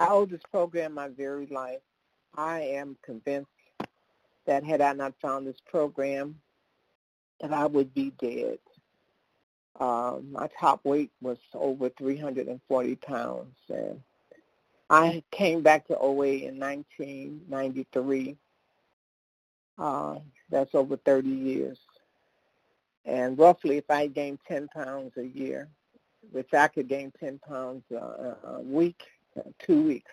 I owe this program my very life. I am convinced that had I not found this program, that I would be dead. Um, my top weight was over 340 pounds, and I came back to OA in 1993. Uh, that's over 30 years. And roughly, if I gained 10 pounds a year, which I could gain 10 pounds uh, a week, two weeks.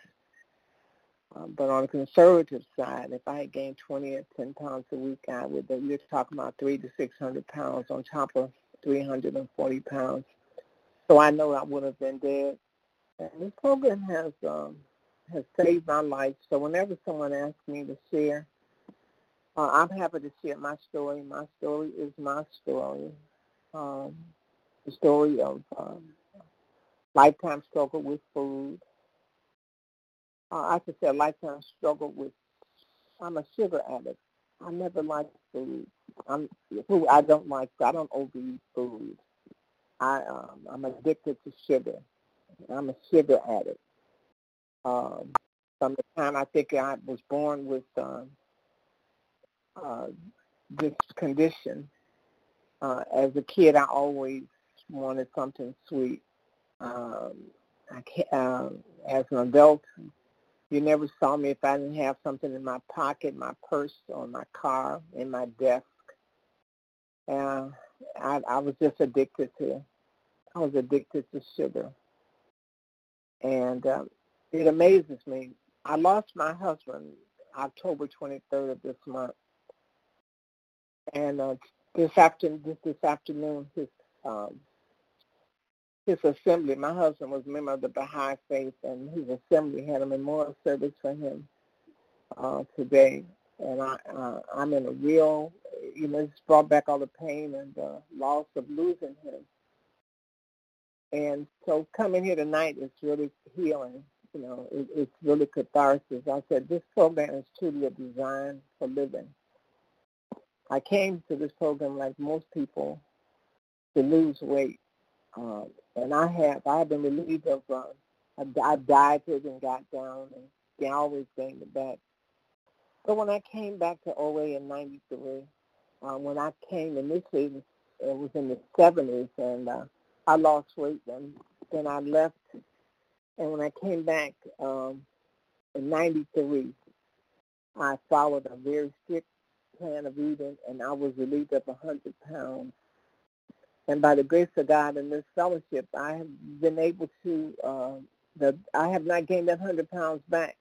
Um, but on the conservative side, if I had gained 20 or 10 pounds a week, I would. You're talking about three to 600 pounds on top of 340 pounds. So I know I would have been dead. And this program has um, has saved my life. So whenever someone asks me to share, uh, I'm happy to share my story. My story is my story. Um, the story of um, lifetime struggle with food. Uh, I a lifetime struggle with. I'm a sugar addict. I never liked food. I'm food I don't like. I don't overeat food. I um, I'm addicted to sugar. I'm a sugar addict. Um, from the time I think I was born with um, uh, this condition, uh, as a kid, I always wanted something sweet. Um, I can't, uh, as an adult, you never saw me if I didn't have something in my pocket, my purse, or my car, in my desk. Uh, I, I was just addicted to. I was addicted to sugar, and um, it amazes me. I lost my husband October 23rd of this month, and uh, this afternoon, this, this afternoon, his um, his assembly. My husband was a member of the Baha'i faith, and his assembly had a memorial service for him uh, today. And I, uh, I'm in a real, you know, it's brought back all the pain and the loss of losing him. And so coming here tonight is really healing. You know, it, it's really catharsis. I said this program is truly a design for living. I came to this program like most people to lose weight. Um, and I have, I have been relieved of, uh, I, I dieted and got down and they always gained it back. But when I came back to OA in 93, uh, when I came initially, it was in the 70s and uh, I lost weight and then I left. And when I came back um, in 93, I followed a very strict plan of eating and I was relieved of 100 pounds and by the grace of God and this fellowship, I have been able to. Uh, the I have not gained that hundred pounds back,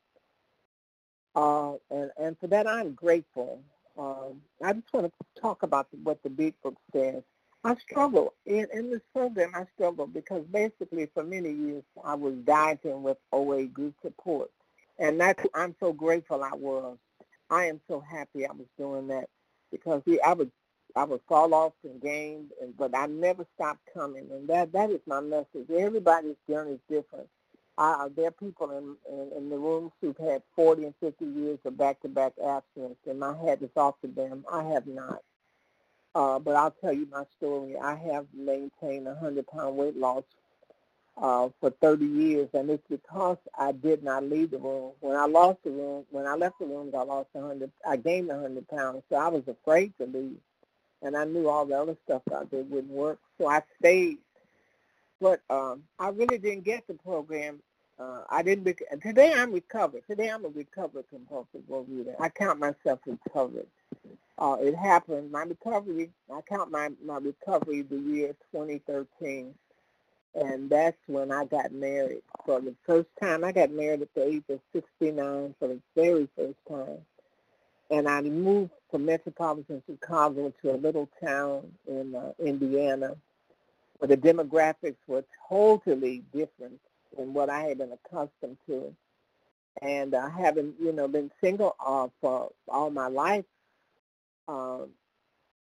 uh, and and for that I'm grateful. Um, I just want to talk about what the Big Book says. I struggle in, in this program. I struggle because basically for many years I was dieting with OA group support, and that's I'm so grateful I was. I am so happy I was doing that because we, I was I would fall off in games, and, but I never stopped coming, and that that is my message. Everybody's journey is different. There are people in, in, in the rooms who've had 40 and 50 years of back-to-back abstinence, and my hat is off to them. I have not. Uh, but I'll tell you my story. I have maintained a 100-pound weight loss uh, for 30 years, and it's because I did not leave the room. When I lost the room, when I left the room, I lost 100. I gained 100 pounds, so I was afraid to leave and I knew all the other stuff out there wouldn't work, so I stayed. But um, I really didn't get the program. Uh, I didn't. Bec- today I'm recovered. Today I'm a recovered compulsive overeater. I count myself recovered. Uh, it happened. My recovery. I count my my recovery the year 2013, and that's when I got married for the first time. I got married at the age of 69 for the very first time and I moved from metropolitan Chicago to a little town in uh, Indiana where the demographics were totally different than what I had been accustomed to. And uh, having, you know, been single uh, for all my life, um,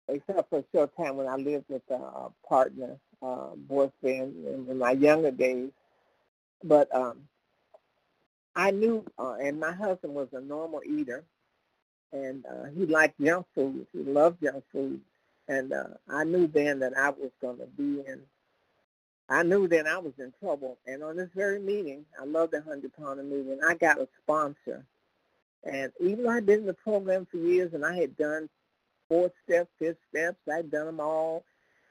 except for a short time when I lived with a partner, uh, boyfriend in, in my younger days. But um, I knew, uh, and my husband was a normal eater and uh, he liked junk food. He loved junk food, and uh, I knew then that I was going to be in I knew then I was in trouble. And on this very meeting, I love the 100 pounder meeting, I got a sponsor. And even though I'd been in the program for years and I had done four steps, fifth steps, I'd done them all.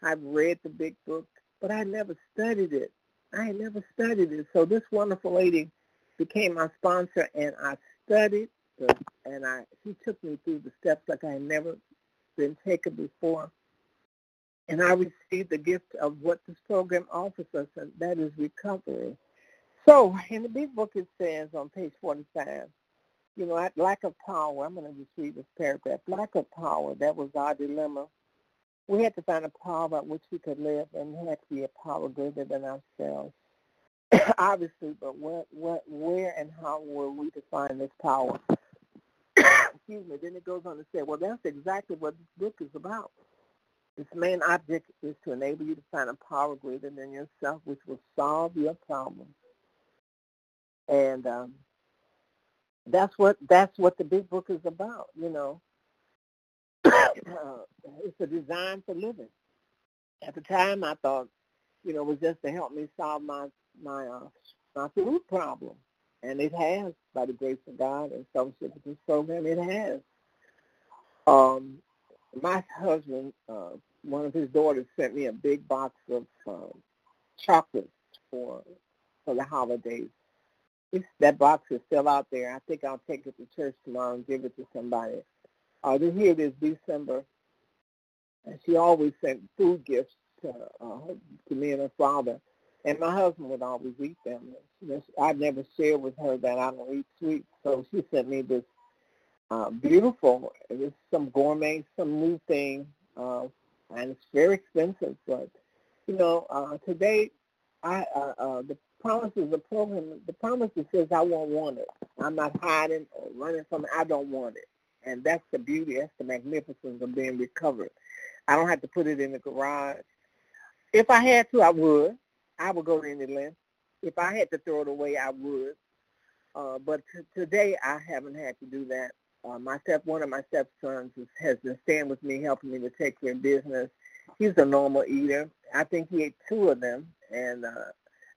I've read the big book, but I never studied it. I had never studied it. So this wonderful lady became my sponsor, and I studied, the, and I she took me through the steps like I had never been taken before. And I received the gift of what this program offers us, and that is recovery. So in the big book it says on page 45, you know, lack of power, I'm going to just read this paragraph. Lack of power, that was our dilemma. We had to find a power by which we could live, and it had to be a power greater than ourselves. Obviously, but where, where, where and how will we define this power? Me. Then it goes on to say, well, that's exactly what this book is about. Its main object is to enable you to find a power greater than yourself, which will solve your problems. And um, that's what that's what the big book is about. You know, uh, it's a design for living. At the time, I thought, you know, it was just to help me solve my my uh, my food problem, and it has by the grace of God and fellowship with this program. It has. Um, my husband, uh, one of his daughters, sent me a big box of uh, chocolates for for the holidays. It's, that box is still out there. I think I'll take it to church tomorrow and give it to somebody. Uh, this here it is December, and she always sent food gifts to uh, to me and her father, and my husband would always eat them. I never shared with her that I don't eat sweets, so she sent me this uh, beautiful. It's some gourmet, some new thing, uh, and it's very expensive. But you know, uh, today, I uh, uh, the promise is a program. The promise that says I won't want it. I'm not hiding or running from it. I don't want it, and that's the beauty. That's the magnificence of being recovered. I don't have to put it in the garage. If I had to, I would. I would go to any length. If I had to throw it away, I would. Uh, but t- today, I haven't had to do that. Uh, my step, one of my stepsons is, has been staying with me, helping me to take care of business. He's a normal eater. I think he ate two of them, and uh,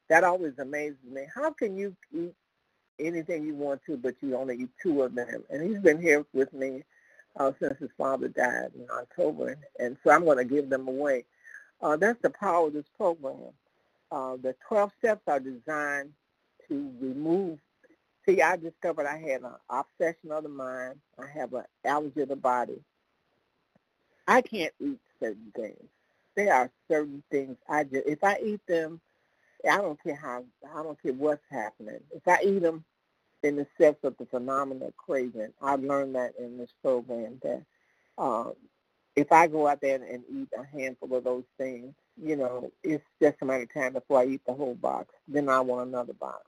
that always amazes me. How can you eat anything you want to, but you only eat two of them? And he's been here with me uh, since his father died in October, and so I'm going to give them away. Uh, that's the power of this program. Uh, the 12 steps are designed to remove See, I discovered I had an obsession of the mind. I have an allergy of the body. I can't eat certain things. There are certain things I just, if I eat them, I don't care how, I don't care what's happening. If I eat them in the sense of the phenomenal craving, I've learned that in this program that uh, if I go out there and eat a handful of those things, you know, it's just a matter of time before I eat the whole box. Then I want another box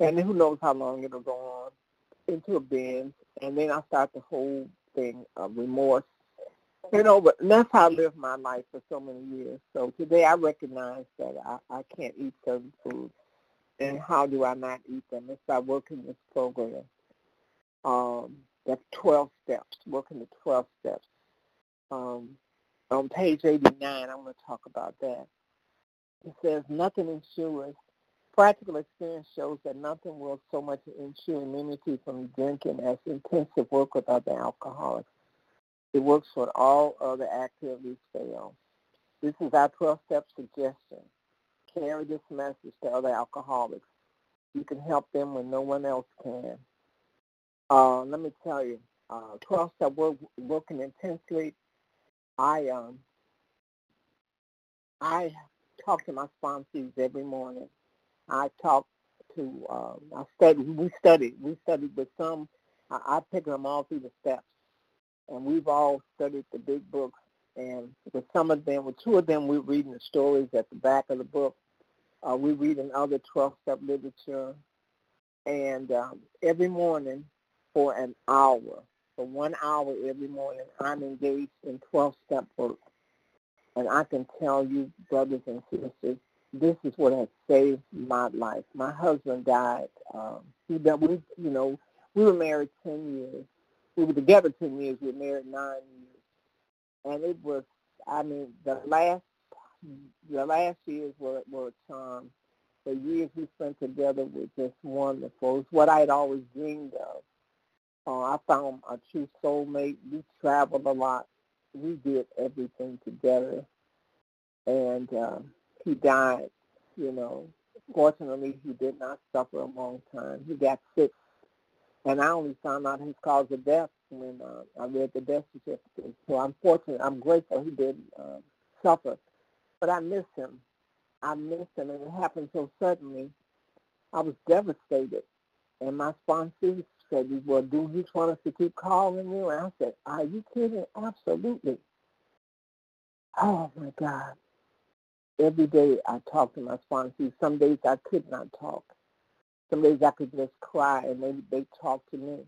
and who knows how long it'll go on into a binge, and then I start the whole thing of remorse. You know, but that's how I lived my life for so many years. So today I recognize that I, I can't eat certain foods. And how do I not eat them? It's by working this program. Um, that's 12 steps, working the 12 steps. Um, on page 89, I'm going to talk about that. It says, nothing ensures Practical experience shows that nothing will so much ensure immunity from drinking as intensive work with other alcoholics. It works when all other activities fail. This is our 12-step suggestion. Carry this message to other alcoholics. You can help them when no one else can. Uh, let me tell you, uh, 12-step work, working intensely. I um, I talk to my sponsees every morning. I talked to, um, I studied, we studied, we studied with some, I, I picked them all through the steps. And we've all studied the big books. And with some of them, with two of them, we're reading the stories at the back of the book. Uh, we're reading other 12-step literature. And um, every morning for an hour, for one hour every morning, I'm engaged in 12-step work. And I can tell you, brothers and sisters, this is what has saved my life. My husband died. Um, he we, you know, we were married ten years. We were together ten years. We were married nine years, and it was, I mean, the last the last years were were a charm. The years we spent together were just wonderful. It's what I had always dreamed of. Uh, I found a true soulmate. We traveled a lot. We did everything together. And uh, he died, you know. Fortunately, he did not suffer a long time. He got sick. And I only found out his cause of death when uh, I read the death certificate. So I'm fortunate. I'm grateful he didn't uh, suffer. But I miss him. I miss him, and it happened so suddenly. I was devastated. And my sponsors said, well, do you want us to keep calling you? And I said, are you kidding? Absolutely. Oh, my God. Every day I talk to my sponsors. Some days I could not talk. Some days I could just cry, and they, they talk to me.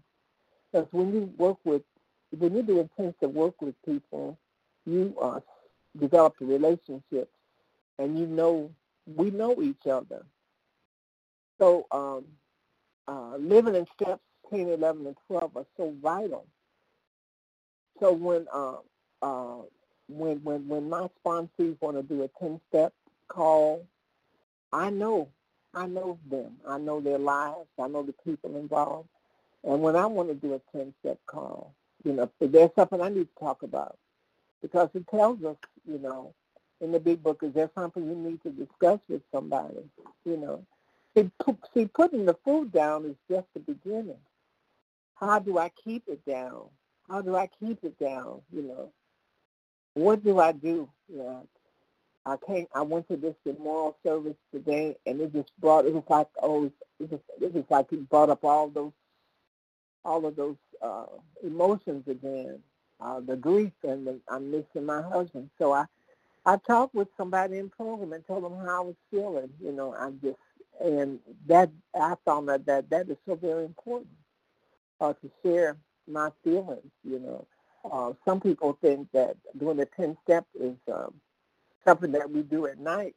Because when you work with, when you do intensive work with people, you uh, develop a relationship, and you know, we know each other. So um, uh, living in steps 10, 11, and 12 are so vital. So when uh, uh, when when when my sponsees want to do a 10-step call, I know I know them. I know their lives. I know the people involved. And when I want to do a 10-step call, you know, if there's something I need to talk about, because it tells us, you know, in the big book, is there something you need to discuss with somebody, you know. See, see, putting the food down is just the beginning. How do I keep it down? How do I keep it down, you know? What do I do? Yeah. I came. I went to this memorial service today, and it just brought. It was like oh, it was, it was like it brought up all those all of those uh, emotions again, uh, the grief and the, I'm missing my husband. So I, I talked with somebody in program and told them how I was feeling. You know, I just and that I found that that that is so very important uh, to share my feelings. You know, uh, some people think that doing the ten step is um, something that we do at night.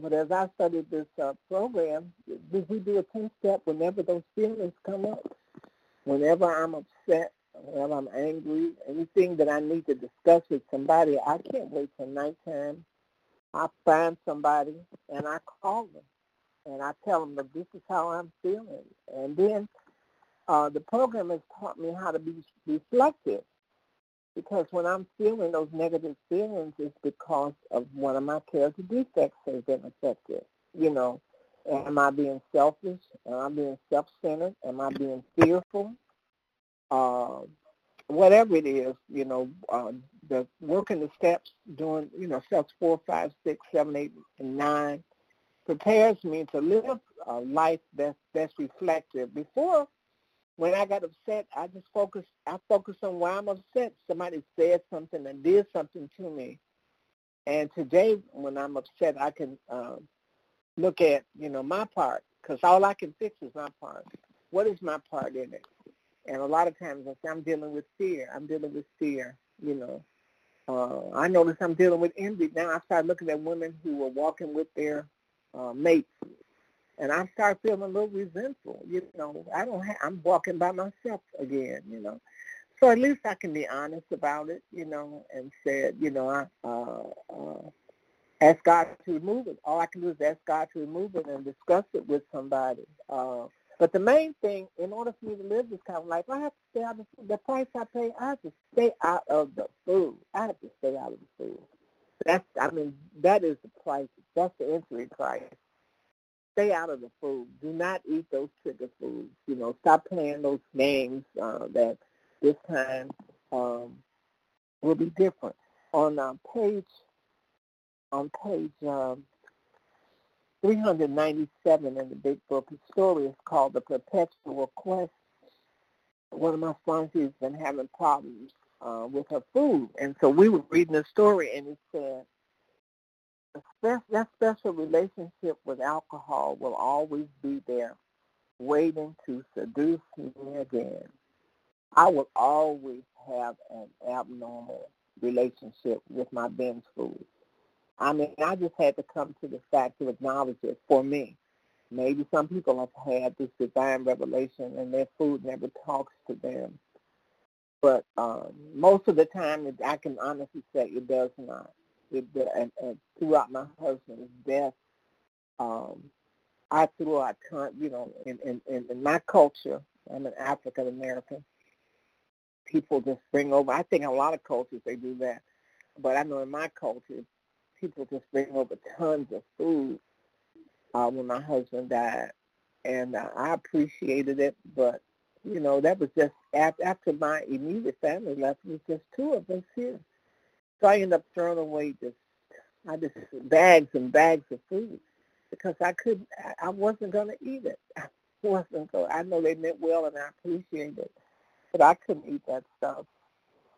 But as I studied this uh, program, we do a ten step whenever those feelings come up whenever I'm upset, whenever I'm angry, anything that I need to discuss with somebody, I can't wait till nighttime. I find somebody and I call them and I tell them that this is how I'm feeling. And then uh, the program has taught me how to be reflective because when I'm feeling those negative feelings, it's because of one of my character defects has been affected. You know, Am I being selfish? Am I being self-centered? Am I being fearful? Uh, whatever it is, you know, uh, the working the steps, doing, you know, steps four, five, six, seven, eight, and nine, prepares me to live a life that's that's reflective. Before, when I got upset, I just focused. I focused on why I'm upset. Somebody said something and did something to me, and today, when I'm upset, I can uh, look at, you know, my part, because all I can fix is my part. What is my part in it? And a lot of times I say, I'm dealing with fear. I'm dealing with fear, you know. Uh, I notice I'm dealing with envy. Now I start looking at women who are walking with their uh, mates, and I start feeling a little resentful. You know, I don't. Ha- I'm walking by myself again. You know, so at least I can be honest about it. You know, and said, you know, I uh, uh, ask God to remove it. All I can do is ask God to remove it and discuss it with somebody. Uh, but the main thing, in order for me to live this kind of life, I have to stay out of the, the price I pay. I have to stay out of the food. I have to stay out of the food. That's, I mean, that is the price. That's the entry price. Stay out of the food. Do not eat those trigger foods. You know, stop playing those games uh, that this time um, will be different. On uh, page on page um, 397 in the big book. The story is called The Perpetual Quest. One of my sponsors has been having problems uh, with her food. And so we were reading the story, and it said, that special relationship with alcohol will always be there, waiting to seduce me again. I will always have an abnormal relationship with my binge food. I mean, I just had to come to the fact to acknowledge it for me. Maybe some people have had this divine revelation and their food never talks to them. But um, most of the time, I can honestly say it does not. And, and throughout my husband's death, um, I threw out, you know, in, in, in my culture, I'm an African American, people just bring over, I think a lot of cultures they do that, but I know in my culture, people just bring over tons of food uh, when my husband died. And uh, I appreciated it, but, you know, that was just after, after my immediate family left, it was just two of us here. So I ended up throwing away just, I just, bags and bags of food because I couldn't, I wasn't going to eat it. I wasn't going I know they meant well and I appreciate it, but I couldn't eat that stuff.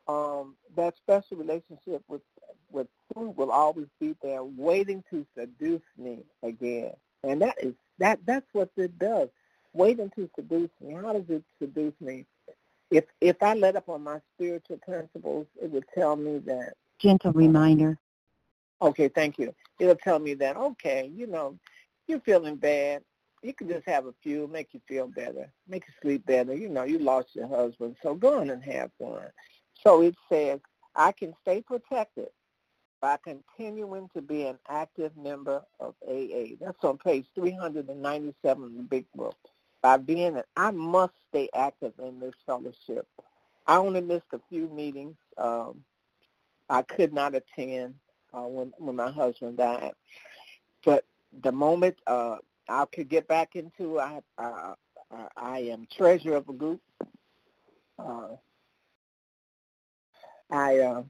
Um, that special relationship with with food will always be there, waiting to seduce me again. And that is that that's what it does. Waiting to seduce me. How does it seduce me? If if I let up on my spiritual principles, it would tell me that gentle reminder. Okay, thank you. It'll tell me that, okay, you know, you're feeling bad. You can just have a few, make you feel better, make you sleep better. You know, you lost your husband, so go on and have one. So it says, I can stay protected by continuing to be an active member of AA. That's on page 397 in the big book. By being, I must stay active in this fellowship. I only missed a few meetings. Um, I could not attend uh, when when my husband died. But the moment uh, I could get back into, I uh, I am treasurer of a group. Uh, I, uh,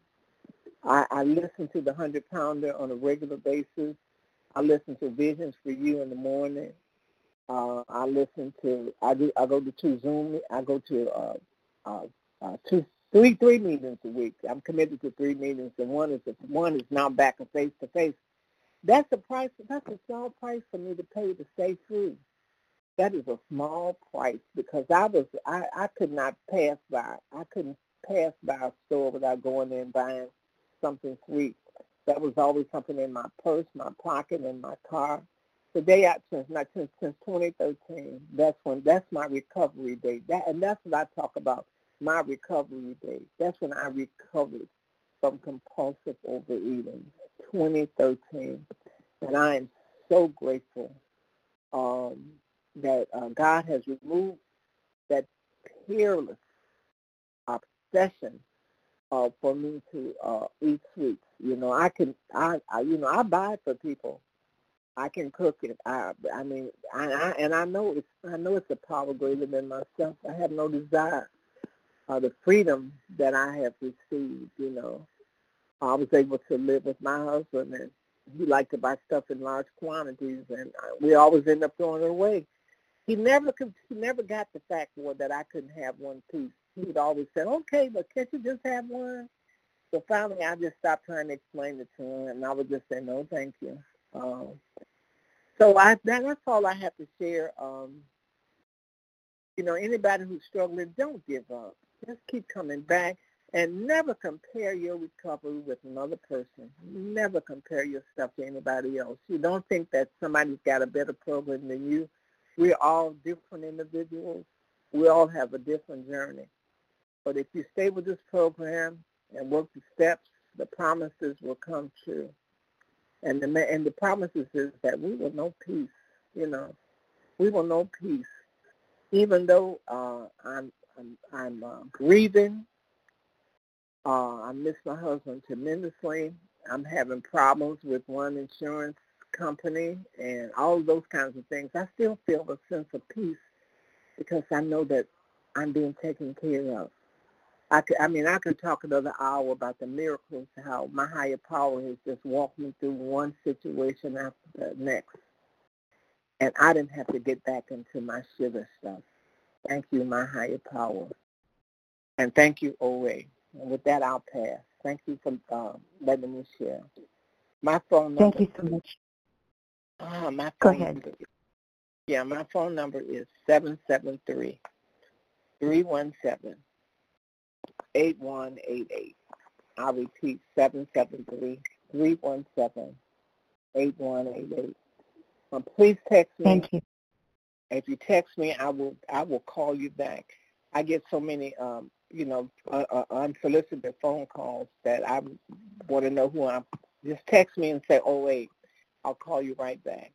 I I listen to the Hundred Pounder on a regular basis. I listen to Visions for You in the morning. Uh, I listen to I do I go to two Zoom I go to uh, uh, uh, two three three meetings a week. I'm committed to three meetings, and one is one is now back a face to face. That's a price. That's a small price for me to pay to stay free. That is a small price because I was I I could not pass by. I couldn't pass by a store without going in and buying something sweet. That was always something in my purse, my pocket, in my car. The day I since not since since 2013. That's when that's my recovery date. That and that's what I talk about my recovery date. That's when I recovered from compulsive overeating, 2013. And I am so grateful um, that uh, God has removed that peerless obsession uh, for me to uh, eat sweets. You know, I can, I, I, you know, I buy it for people. I can cook it. I, I mean, I, I, and I know it's, I know it's a power greater than myself. I have no desire uh, the freedom that I have received, you know. I was able to live with my husband, and he liked to buy stuff in large quantities, and we always end up throwing it away. He never he never got the fact for that I couldn't have one piece. He'd always say, "Okay, but can't you just have one?" So finally, I just stopped trying to explain it to him, and I would just say, "No, thank you." Um, so I that, that's all I have to share. Um, you know, anybody who's struggling, don't give up. Just keep coming back and never compare your recovery with another person. Never compare yourself to anybody else. You don't think that somebody's got a better program than you. We're all different individuals. We all have a different journey. But if you stay with this program and work the steps, the promises will come true. And the and the promises is that we will know peace. You know, we will know peace, even though uh, I'm I'm, I'm uh, grieving. Uh, I miss my husband tremendously. I'm having problems with one insurance company and all those kinds of things. I still feel a sense of peace because I know that I'm being taken care of. I, could, I mean, I could talk another hour about the miracles, how my higher power has just walked me through one situation after the next. And I didn't have to get back into my sugar stuff. Thank you, my higher power. And thank you, OA. And with that, I'll pass. Thank you for uh, letting me share. My phone number. Thank you so much. Uh, my Go ahead. Number, yeah, my phone number is 773 317 8188. I'll repeat 773 317 8188. Um, please text me. Thank you. If you text me, I will I will call you back. I get so many um, you know uh, uh, unsolicited phone calls that I want to know who I'm just text me and say, oh, wait, I'll call you right back.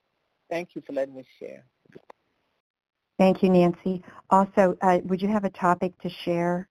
Thank you for letting me share. Thank you, Nancy. Also, uh, would you have a topic to share